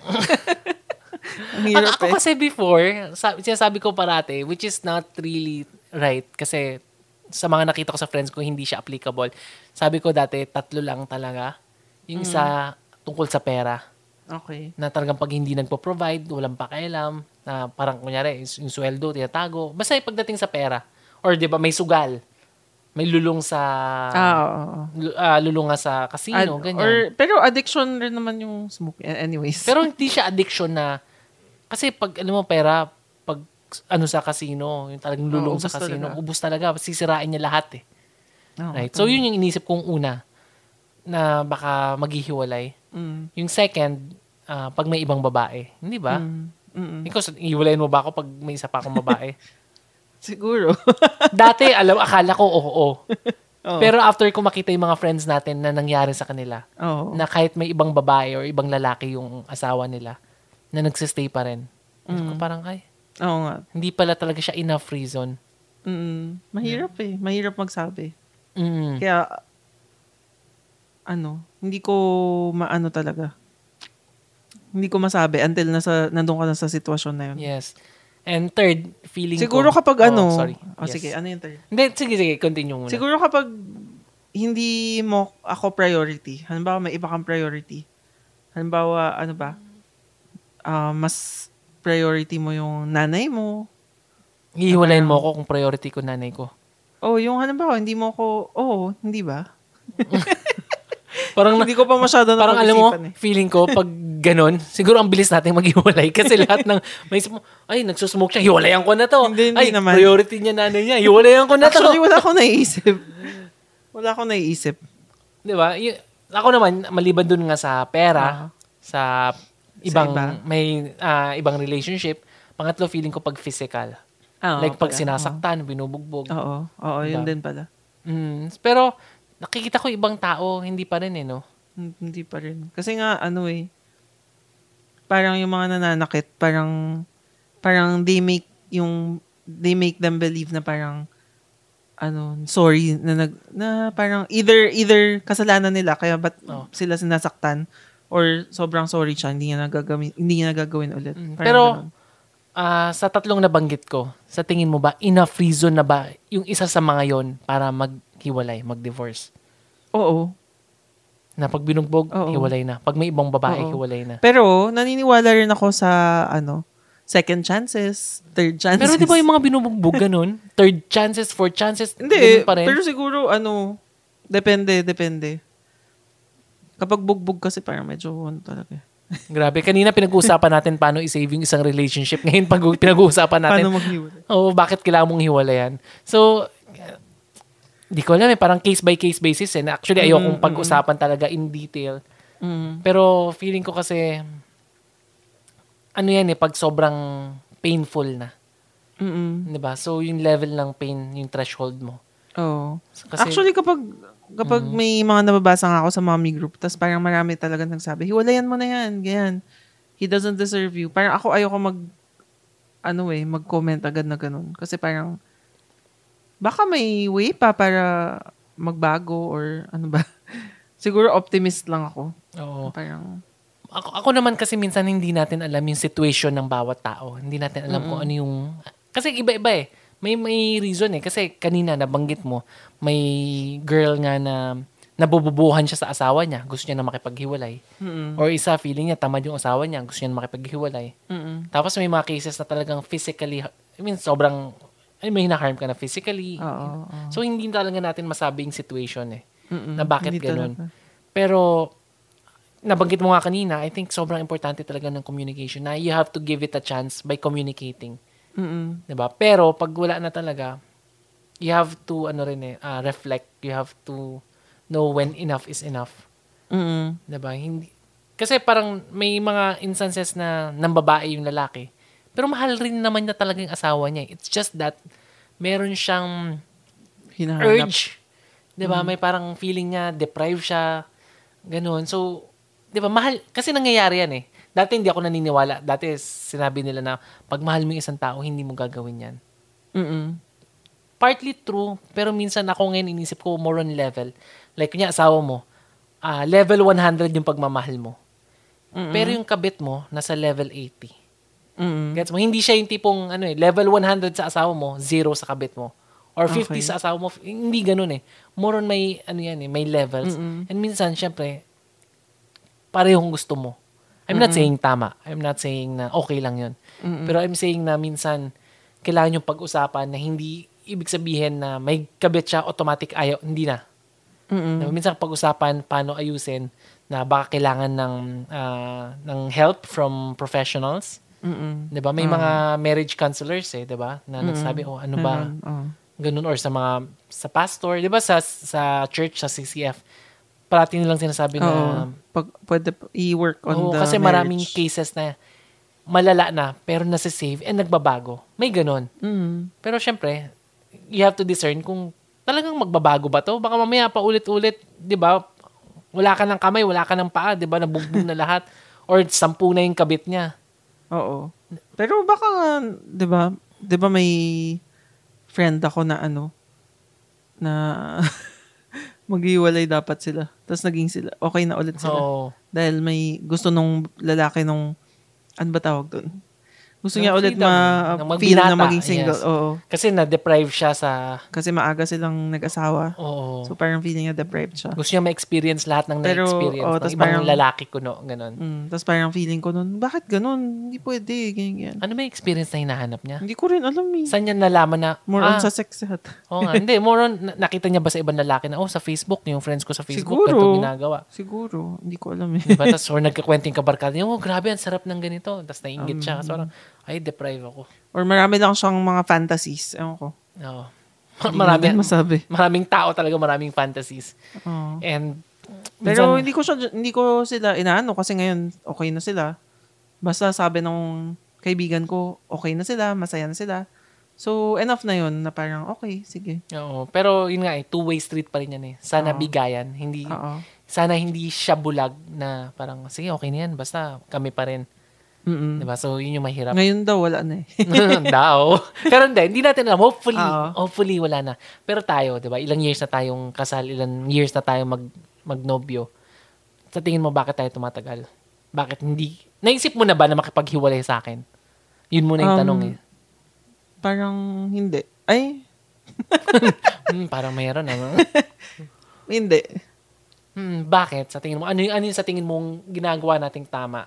Ang Ako, hirap ako eh. kasi before, sabi, sinasabi ko parate, which is not really right. Kasi sa mga nakita ko sa friends ko, hindi siya applicable. Sabi ko dati, tatlo lang talaga. Yung isa, tungkol sa pera. Okay. Na talagang pag hindi nagpo-provide, walang pakialam. Na parang kunyari, yung, yung sweldo, tinatago. Basta yung pagdating sa pera. Or di ba, may sugal. May lulong sa... Ah, oo, oo. nga sa casino, Ad- ganyan. Or, pero addiction rin naman yung smoking. Anyways. Pero hindi siya addiction na kasi pag alam mo pera pag ano sa casino, yung talagang lulong Oo, sa casino, talaga. ubus talaga, sisirain niya lahat eh. Oo, Right? So yun yung inisip kong una na baka maghihiwalay. Mm. Yung second, ah, pag may ibang babae. Hindi ba? Mm. Mm-mm. Ikaw, iiwalayin mo ba ako pag may isa pa akong babae? Siguro. Dati, alam, akala ko, oo, oo. Oo. Pero after ko makita yung mga friends natin na nangyari sa kanila, Oo. na kahit may ibang babae or ibang lalaki yung asawa nila, na nagsistay pa rin. Sabi ko parang, ay, Oo nga. hindi pala talaga siya enough reason. Mm. Mahirap eh. Mahirap magsabi. Mm. Kaya, ano, hindi ko maano talaga. Hindi ko masabi until nasa, nandun ka na sa sitwasyon na yun. Yes. And third, feeling Siguro ko... kapag ano, Oh, sorry. oh, Yes. sige, ano yung third? Hindi, sige, sige, continue muna. Siguro kapag hindi mo ako priority, halimbawa may iba kang priority, halimbawa, ano ba, ah, mas priority mo yung nanay mo, Hihiwalayin mo ako kung priority ko nanay ko. oh, yung halimbawa, hindi mo ako, oh, hindi ba? Parang, hindi ko pa masyado na parang alam mo, eh. feeling ko, pag ganun, siguro ang bilis natin maghiwalay. Kasi lahat ng, may, sm- ay, nagsusmoke siya, hiwalayan ko na to. Hindi, hindi ay, naman. priority niya nanay niya, hiwalayan ko na to. Actually, wala akong naiisip. Wala akong naiisip. Di ba? Y- ako naman, maliban dun nga sa pera, sa ibang, iba? may ah, ibang relationship, pangatlo feeling ko pag physical. Ah, like pag pala. sinasaktan, binubugbog. Oo, oo, yun Diba? din pala. Mm, pero, nakikita ko ibang tao, hindi pa rin eh, no? Hindi pa rin. Kasi nga, ano eh, parang yung mga nananakit, parang, parang they make yung, they make them believe na parang, ano, sorry, na, nag, na parang either, either kasalanan nila, kaya ba't Oh. sila sinasaktan, or sobrang sorry siya, hindi niya nagagawin, hindi niya nagagawin ulit. Mm, pero, ganun. Ah, sa tatlong nabanggit ko, sa tingin mo ba, enough reason na ba yung isa sa mga yon para maghiwalay, mag-divorce? oo. Na pag binugbog, Oo. hiwalay na. Pag may ibang babae, Oo. hiwalay na. Pero, naniniwala rin ako sa, ano, second chances, third chances. Pero di ba yung mga binubugbog ganun? Third chances, fourth chances, Hindi, pa rin? pero siguro, ano, depende, depende. Kapag bugbog kasi parang medyo, ano talaga. Grabe, kanina pinag-uusapan natin paano i-save yung isang relationship. Ngayon pag pinag-uusapan natin, Paano maghiwalay? oh, bakit kailangan mong hiwalayan? So, di ko alam eh, parang case by case basis eh. Actually, ayokong Mm, pag-usapan talaga in detail. Mm. Pero feeling ko kasi, ano yan eh, pag sobrang painful na. Mm-mm. 'di ba So, yung level ng pain, yung threshold mo. Oo. Kasi, Actually, kapag kapag may mga nababasa nga ako sa mommy group, tapos parang marami talaga nagsabi, hiwalayan mo na yan, ganyan. He doesn't deserve you. Parang ako ayoko mag, ano eh, mag-comment agad na ganun. Kasi parang, baka may way pa para magbago or ano ba. Siguro optimist lang ako. oo. Parang, Ako, ako naman kasi minsan hindi natin alam yung situation ng bawat tao. Hindi natin alam kung ano yung... Kasi iba-iba eh. May may reason eh. Kasi kanina nabanggit mo, may girl nga na nabububuhan siya sa asawa niya. Gusto niya na makipaghiwalay. mm Or isa, feeling niya, tamad yung asawa niya. Gusto niya na makipaghiwalay. mm Tapos may mga cases na talagang physically, I mean, sobrang, ay, may hinaharm ka na physically. Oo. oo. So, hindi talaga natin masabi yung situation eh. Mm-mm. Na bakit Hindi ganun. talaga. Pero, nabanggit mo nga kanina, I think sobrang importante talaga ng communication na you have to give it a chance by communicating. Mm-mm. 'di ba? Pero, pag wala na talaga, you have to, ano rin eh, ah, reflect. You have to know when enough is enough. Mm-mm. 'di ba? Hindi, kasi parang may mga instances na nang babae yung lalaki. Pero mahal rin naman niya talaga yung asawa niya. eh. It's just that meron siyang Hinahanap. urge. 'Di ba? May parang feeling niya deprived siya. Ganun. So, 'di ba mahal kasi nangyayari yan eh. Dati hindi ako naniniwala. Dati sinabi nila na pag mahal mo yung isang tao, hindi mo gagawin 'yan. Mm-mm. Partly true, pero minsan ako ngayon inisip ko more on level. Like kunya asawa mo, ah level 100 yung pagmamahal mo. Mm-mm. Pero yung kabit mo nasa level 80. Mm-mm. Gets mo? Hindi siya yung tipong ano eh, level 100 sa asawa mo, zero sa kabit mo. Or 50 Okay. sa asawa mo, hindi ganun eh. More on may ano yan eh, may levels. Mm-mm. And minsan syempre parehong gusto mo. I'm not saying tama. I'm not saying na okay lang 'yun. Mm-mm. Pero I'm saying na minsan kailangan yung pag-usapan na hindi ibig sabihin na may kabit siya automatic ayaw, hindi na. Mm-mm. Diba? Minsan pag-usapan paano ayusin na baka kailangan ng ah, ng help from professionals. Mm-mm. 'Di ba? May mga marriage counselors eh, 'di ba? Na nagsabi, "Oh, ano ba?" Oo. Ganun or sa mga sa pastor, 'di ba sa sa church sa CCF. Parati nilang sinasabi na Oo. pag, pwede i-work on Oo, the kasi maraming marriage. cases na malala na pero nasa-save and nagbabago. May ganon. Mm. Pero syempre, you have to discern kung talagang magbabago ba to. Baka mamaya pa ulit-ulit, di ba? Wala ka ng kamay, wala ka ng paa, di ba? Nabugbog na lahat. Or sampu na yung kabit niya. Oo. Pero baka, di ba, di ba may friend ako na ano, na maghiwalay dapat sila. Tapos naging sila, okay na ulit sila. Oo. Dahil may gusto nung lalaki nung, ano ba tawag doon? Gusto niya ulit ma-feel na maging single. yes. Oo. Kasi na-deprive siya sa... Kasi maaga silang nag-asawa. Oo. So parang feeling niya deprived siya. Gusto niya ma-experience lahat ng Pero, na-experience oo, ng ibang parang- lalaki kuno. Ganon. Mm, Tapos parang feeling ko nun, bakit ganun? Hindi pwede, ganyan, ganyan. Ano yung experience na hinahanap niya? Hindi ko rin alam eh. Saan niya nalaman na... More ah, on sa sex yata. Oo nga. Hindi, more on, na- nakita niya ba sa ibang lalaki na, oh, sa Facebook, yung friends ko sa Facebook, Siguro. ginagawa. Siguro. Hindi ko alam eh. Diba? Tapos, or nagkakwenting kabarkada niya, oh, grabe, ang sarap ng ganito. Tapos nainggit siya. So, parang, ay, deprive ako. Or marami lang siyang mga fantasies. Ewan ko. Oo. Hindi Marami, masabi. maraming tao talaga, maraming fantasies. Oo. And, Pero minsan- hindi ko siya, hindi ko sila inaano kasi ngayon okay na sila. Basta sabi ng kaibigan ko, okay na sila, masaya na sila. So, enough na yun na parang, okay, sige. Oo. Pero, yun nga eh, two-way street pa rin yan eh. Sana Oo. bigayan. Hindi, Oo. sana hindi siya bulag na parang, sige, okay na yan. Basta kami pa rin. Mm-mm. Diba? So, yun yung mahirap. Ngayon daw, wala na eh. Daw. Pero hindi, hindi natin alam. Hopefully, Oo. hopefully wala na. Pero tayo, 'di ba? Ilang years na tayong kasal, ilang years na tayong mag magnobyo. Sa tingin mo bakit tayo tumatagal? Bakit hindi? Naisip mo na ba na makipaghiwalay sa akin? Yun muna yung Um, tanong eh. parang hindi. Ay, Hmm, parang mayroon ano? hindi. Hmm, bakit? Sa tingin mo ano ano yung sa tingin mong ginagawa nating tama?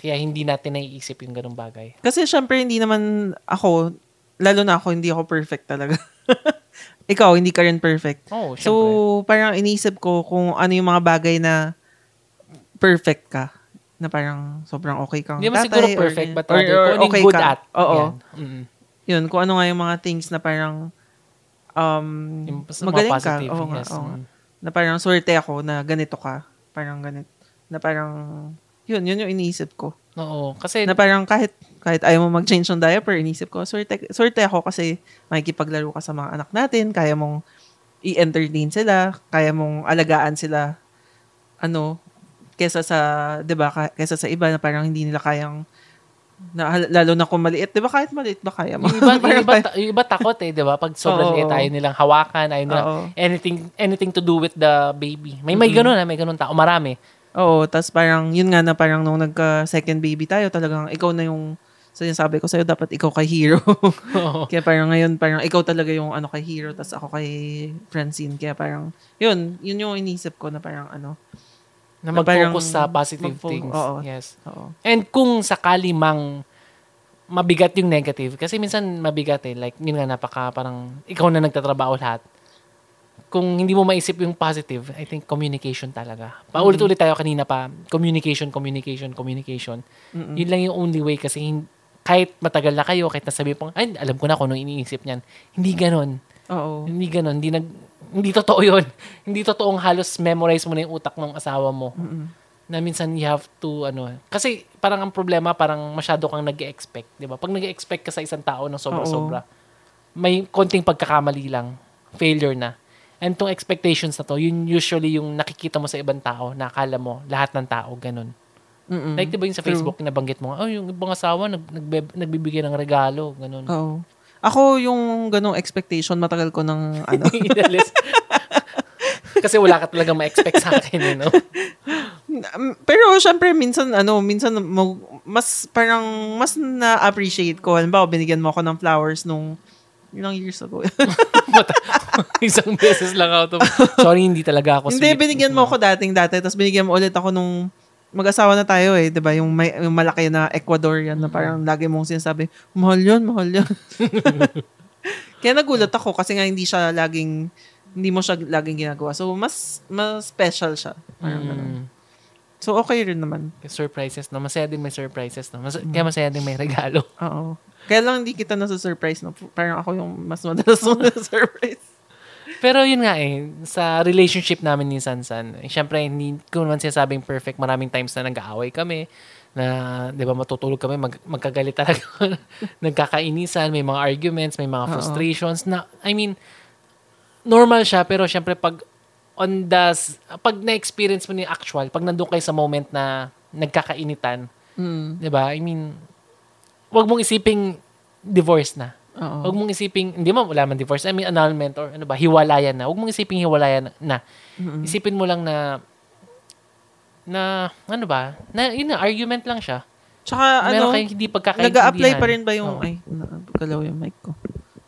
Kaya hindi natin naiisip yung ganung bagay. Kasi syempre hindi naman ako, lalo na ako, hindi ako perfect talaga. Ikaw, hindi ka rin perfect. Oh, So, syempre. parang inisip ko kung ano yung mga bagay na perfect ka. Na parang sobrang okay kang hindi mo siguro or perfect, ganyan. but rather, kung ano yung good ka. at. Oo. Yan. Mm. Yun, kung ano nga yung mga things na parang um, Yung magaling ka. Oo nga, yes. oo nga. Mm. Na parang swerte ako na ganito ka. Parang ganito. Na parang, yun, yun yung iniisip ko. Oo. Kasi, Na parang kahit kahit ayaw mo mag-change ng diaper, inisip ko, swerte, swerte ako kasi makikipaglaro ka sa mga anak natin, kaya mong i-entertain sila, kaya mong alagaan sila, ano, kesa sa, di ba, kesa sa iba na parang hindi nila kayang, na, lalo na kung maliit, di ba, kahit maliit ba kaya mo? yung iba, yung iba, ta- yung iba takot eh, di ba? Pag sobrang Oo. liit, ayaw nilang hawakan, ayaw nila Oo. anything, anything to do with the baby. May may ganun, ah, may ganun tao. Marami. Oo, tas parang, yun nga na parang nung nagka-second baby tayo, talagang ikaw na yung, so yung sabi ko sa'yo, dapat ikaw kay hero. Kaya parang ngayon, parang ikaw talaga yung ano kay Hero, tas ako kay Francine. Kaya parang, yun, yun yung inisip ko na parang ano. na Na parang mag-focus sa positive mag-fo- things. oo. Yes. Oo. And kung sakali mang mabigat yung negative, kasi minsan mabigat eh, like, yun nga, napaka parang, ikaw na nagtatrabaho lahat. Kung hindi mo maisip yung positive, I think communication talaga. Paulit-ulit tayo kanina pa, communication, communication, communication. Mm-mm. Yun lang yung only way kasi kahit matagal na kayo, kahit nasabi pong, ay, alam ko na kung anong iniisip niyan. Hindi ganon. Oo. Hindi ganon. Hindi, nag, hindi totoo yun. hindi totoong halos memorize mo na yung utak ng asawa mo. Mm-mm. Na minsan you have to, ano, kasi parang ang problema, parang masyado kang nag expect di ba? Pag nag expect ka sa isang tao ng sobra-sobra, may konting pagkakamali lang, failure na. And tong expectations na to, yun usually yung nakikita mo sa ibang tao, na akala mo, lahat ng tao, ganun. Mm-mm. Like, di ba yung sa True. Facebook, nabanggit mo, oh, yung ibang asawa, nag, nagbe- nagbibigay ng regalo, ganun. Oo. Ako, yung ganong expectation, matagal ko ng, ano. Kasi wala ka talaga ma-expect sa akin, eh, no? Um, pero syempre minsan ano, minsan mag- mas parang mas na-appreciate ko. Halimbawa, binigyan mo ako ng flowers nung ilang years ago. Isang beses lang of, sorry, hindi talaga ako Hindi, sweet. binigyan mo ako dating dati, tapos binigyan mo ulit ako nung mag-asawa na tayo eh, 'di ba? Yung may yung malaki na Ecuadorian na parang lagi mong sinasabi, mahal 'yun, mahal 'yun. Kaya nagulat ako kasi nga hindi siya laging hindi mo siya laging ginagawa. So mas mas special siya. Parang ganun. Mm. So okay rin naman. Surprises, no? Masaya din may surprises, no? Mas, Kaya masaya din may regalo. Oo. Kaya lang hindi kita nasa surprise no. Parang ako yung mas madalas mo na surprise. Pero yun nga eh, sa relationship namin ni Sansan, eh, syempre hindi ko naman sinasabing perfect. Maraming times na nag-aaway kami, na 'di ba matutulog kami mag, magkagalit talaga nagkakainisan may mga arguments may mga frustrations na I mean normal siya pero syempre pag on the pag na-experience mo ni actual pag nandoon kayo sa moment na nagkakainitan Mm. 'di ba I mean wag mong isiping divorce na Oo. Huwag mong isiping, hindi mo wala man divorce, I mean annulment or ano ba, hiwalayan na. Huwag mong isiping hiwalayan na. Mm-mm. Isipin mo lang na, na, ano ba, na, yun na, argument lang siya. Tsaka Meron ano, kayong hindi pagkakaintindihan. nag-a-apply pa rin ba yung, Oo. ay, nagalaw yung mic ko.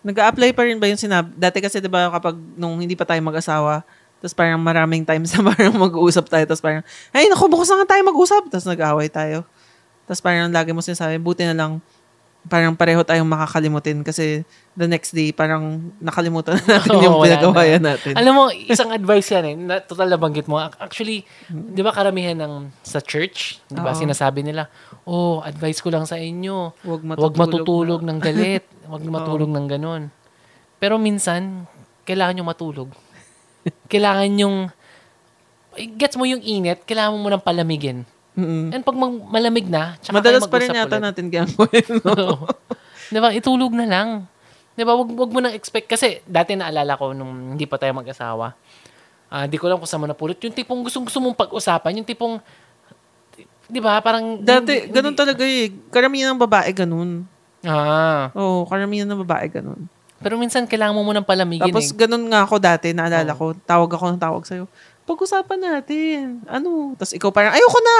Nag-a-apply pa rin ba yung sinabi? Dati kasi 'di ba kapag nung hindi pa tayo mag-asawa, tapos parang maraming times na parang mag-uusap tayo, tapos parang, ay naku, bukas na nga tayo mag-usap, tapos nag-away tayo. Tapos parang lagi mo sinasabi, buti na lang, parang pareho tayong makakalimutin kasi the next day, parang nakalimutan na natin Oo, yung wala pinagawayan na. natin. Alam mo, isang advice yan eh. Na, total na banggit mo. Actually, di ba karamihan ng sa church, di ba Oo. sinasabi nila, oh, advice ko lang sa inyo, Huwag matutulog. Huwag matutulog ng galit. Huwag matulog ng ganun. Pero minsan, kailangan nyo matulog. kailangan yung, gets mo yung init, kailangan mo munang palamigin. Mm-mm. And pag mag- malamig na, tsaka Madalas pa rin yata ulit. natin gagawin. No? Oo. Di ba? Itulog na lang. Di ba? Wag, wag mo nang expect. Kasi dati naalala ko nung hindi pa tayo mag-asawa. Ah, di ko lang kung saan mo napulot. Yung tipong gustong-gusto mong pag-usapan. Yung tipong, di ba? Parang, Dati, hindi- ganun hindi- talaga eh. Karamihan ng babae ganun. Ah. Oo, karamihan ng babae ganun. Pero minsan, kailangan mo munang palamigin Tapos eh. ganun nga ako dati, naalala Oo. ko, tawag ako ng tawag sa'yo. Pag-usapan natin. Ano? Tapos ikaw parang, ayoko na!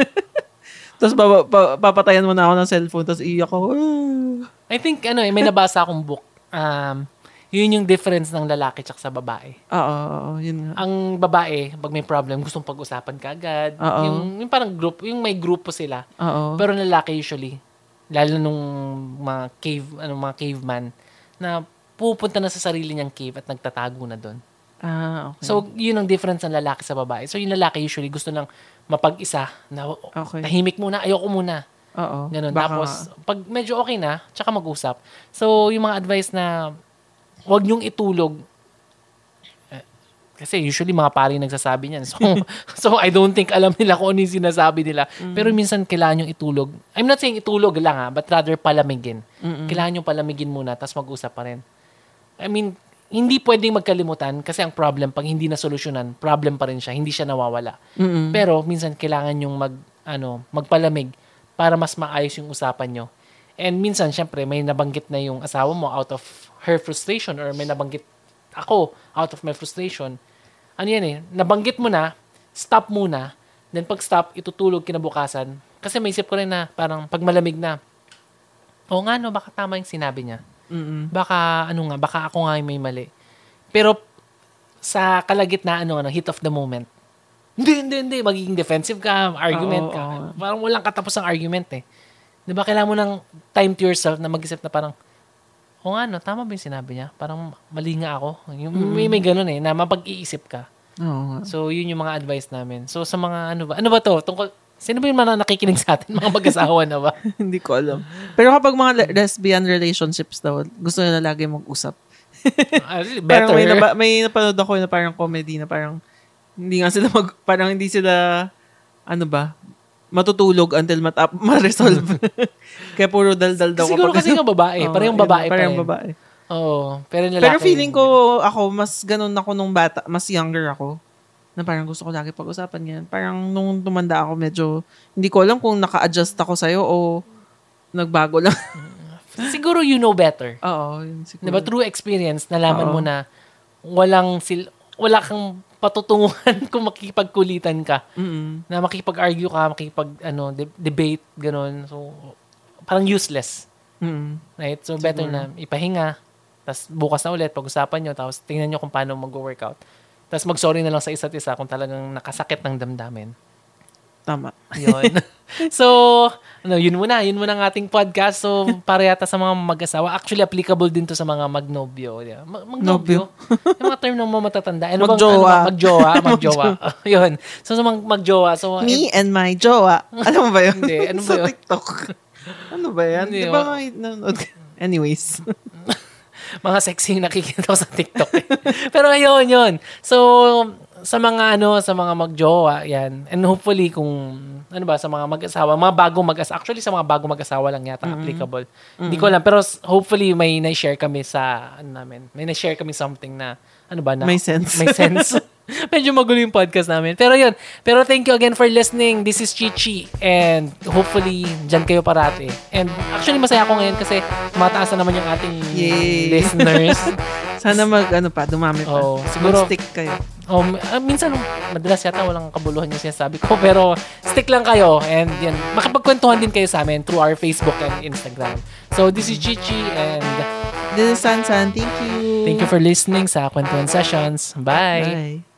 tapos baba, pa- papatayan mo na ako ng cellphone, tapos iiyak ako. I think, ano eh, may nabasa akong book. Um, yun yung difference ng lalaki tsaka sa babae. Oo, oo, yun nga. Ang babae, pag may problem, gustong pag-usapan ka agad. Oo. Yung, yung parang group, yung may grupo sila. Oo. Pero lalaki usually, lalo nung mga cave, ano, mga caveman, na pupunta na sa sarili niyang cave at nagtatago na doon. Ah, okay. So, yun ang difference ng lalaki sa babae. So, yung lalaki usually gusto lang mapag-isa na Okay. tahimik muna, ayoko muna. Oo. Ganun. Baka Tapos, pag medyo okay na, tsaka mag-usap. So, yung mga advice na huwag niyong itulog. eh, Kasi usually mga pari nagsasabi niyan. So, so I don't think alam nila kung ano yung sinasabi nila. Mm. Pero minsan kailangan yung itulog. I'm not saying itulog lang ha, but rather palamigin. Mm-mm. Kailangan yung palamigin muna, tapos mag-usap pa rin. I mean, hindi pwedeng magkalimutan kasi ang problem, pag hindi na solusyonan, problem pa rin siya. Hindi siya nawawala. Mm-mm. Pero minsan kailangan yung mag ano, magpalamig para mas maayos yung usapan nyo. And minsan syempre may nabanggit na yung asawa mo out of her frustration or may nabanggit ako out of my frustration. Ano yan eh, nabanggit mo na, stop muna, then pag stop, itutulog kinabukasan. Kasi may isip ko rin na parang pag malamig na, o nga no, baka tama yung sinabi niya Mm-mm. baka ano nga, baka ako nga yung may mali. Pero sa kalagitnaan ng ano, heat of the moment, hindi, hindi, hindi, magiging defensive ka, argument Oo, ka. oo. Parang walang katapos ang argument eh. Di ba, kailangan mo ng time to yourself na mag-isip na parang, o nga no, tama ba yung sinabi niya? Parang mali nga ako. Yung, may, may ganun eh, na mapag-iisip ka. Oo nga. So, yun yung mga advice namin. So, sa mga ano ba, ano ba to? Tungkol, sino ba yung mga nakikinig sa atin? Mga mag-asawa na ba? Hindi ko alam. Pero kapag mga le- lesbian relationships daw, gusto nila lagi mag-usap. Ah, really, Parang better. may, naba- may napanood ako na parang comedy na parang hindi nga sila mag, parang hindi sila ano ba, matutulog until matap, ma-resolve. Kaya puro daldal daw. Siguro kapag- kasi nga babae. Oo, parang yun, babae pa Parang babae. Oo. Pero yung lalaki. Pero feeling ko ako, mas ganun ako nung bata, mas younger ako. Na parang gusto ko lagi pag-usapan ganyan. Parang nung tumanda ako, medyo, hindi ko alam kung naka-adjust ako sa'yo o nagbago lang. Siguro you know better. Oo, yun siguro. Diba? Through experience, nalaman Oo. mo na walang sil wala kang patutunguhan kung makikipagkulitan ka. Mm-mm. Na makipag-argue ka, makipag ano, de- debate, ganun. So, parang useless. Mm-mm. Right? So, better na ipahinga. Tapos bukas na ulit, pag-usapan nyo. Tapos tingnan nyo kung paano mag-workout. Tapos mag-sorry na lang sa isa't isa kung talagang nakasakit ng damdamin. Tama. Yun. so, ano, yun muna. Yun muna ang ating podcast. So, para yata sa mga mag-asawa. Actually, applicable din to sa mga magnobyo. Yeah. Ma- magnobyo? yung mga term ng mga matatanda. Ano bang- Magjowa. Ano ba? Magjowa. Magjowa. yun. So, sa mga magjowa. So, Me and my jowa. Alam mo ba yun? Hindi, ano ba Sa yun? TikTok. ano ba yan? Hindi, Di ba may? Anyways. Mga sexy nakikita ko sa TikTok. eh. Pero ayun, yun. So, sa mga ano, sa mga magjowa, yan. And hopefully kung, ano ba, sa mga mag-asawa, mga bagong mag-asawa, actually sa mga bagong mag-asawa lang yata applicable. Hindi ko alam, pero hopefully may na-share kami sa, ano namin, may na-share kami something na, ano ba, na, May sense. May sense. Medyo magulo yung podcast namin. Pero yun, pero thank you again for listening. This is Chichi. And hopefully, dyan kayo parati. And actually, masaya ako ngayon kasi tumataas na naman yung ating Yay. listeners. Sana mag, ano pa, dumami pa. Oo, siguro- Mag-stick kayo. Oh, ah, minsan madalas yata walang kabuluhan yung sinasabi ko pero stick lang kayo and yan makipagkwentuhan din kayo sa amin through our Facebook and Instagram. So this is Chichi and This is San San. Thank you. thank you for listening sa Kwentuhan Sessions. Bye. Bye.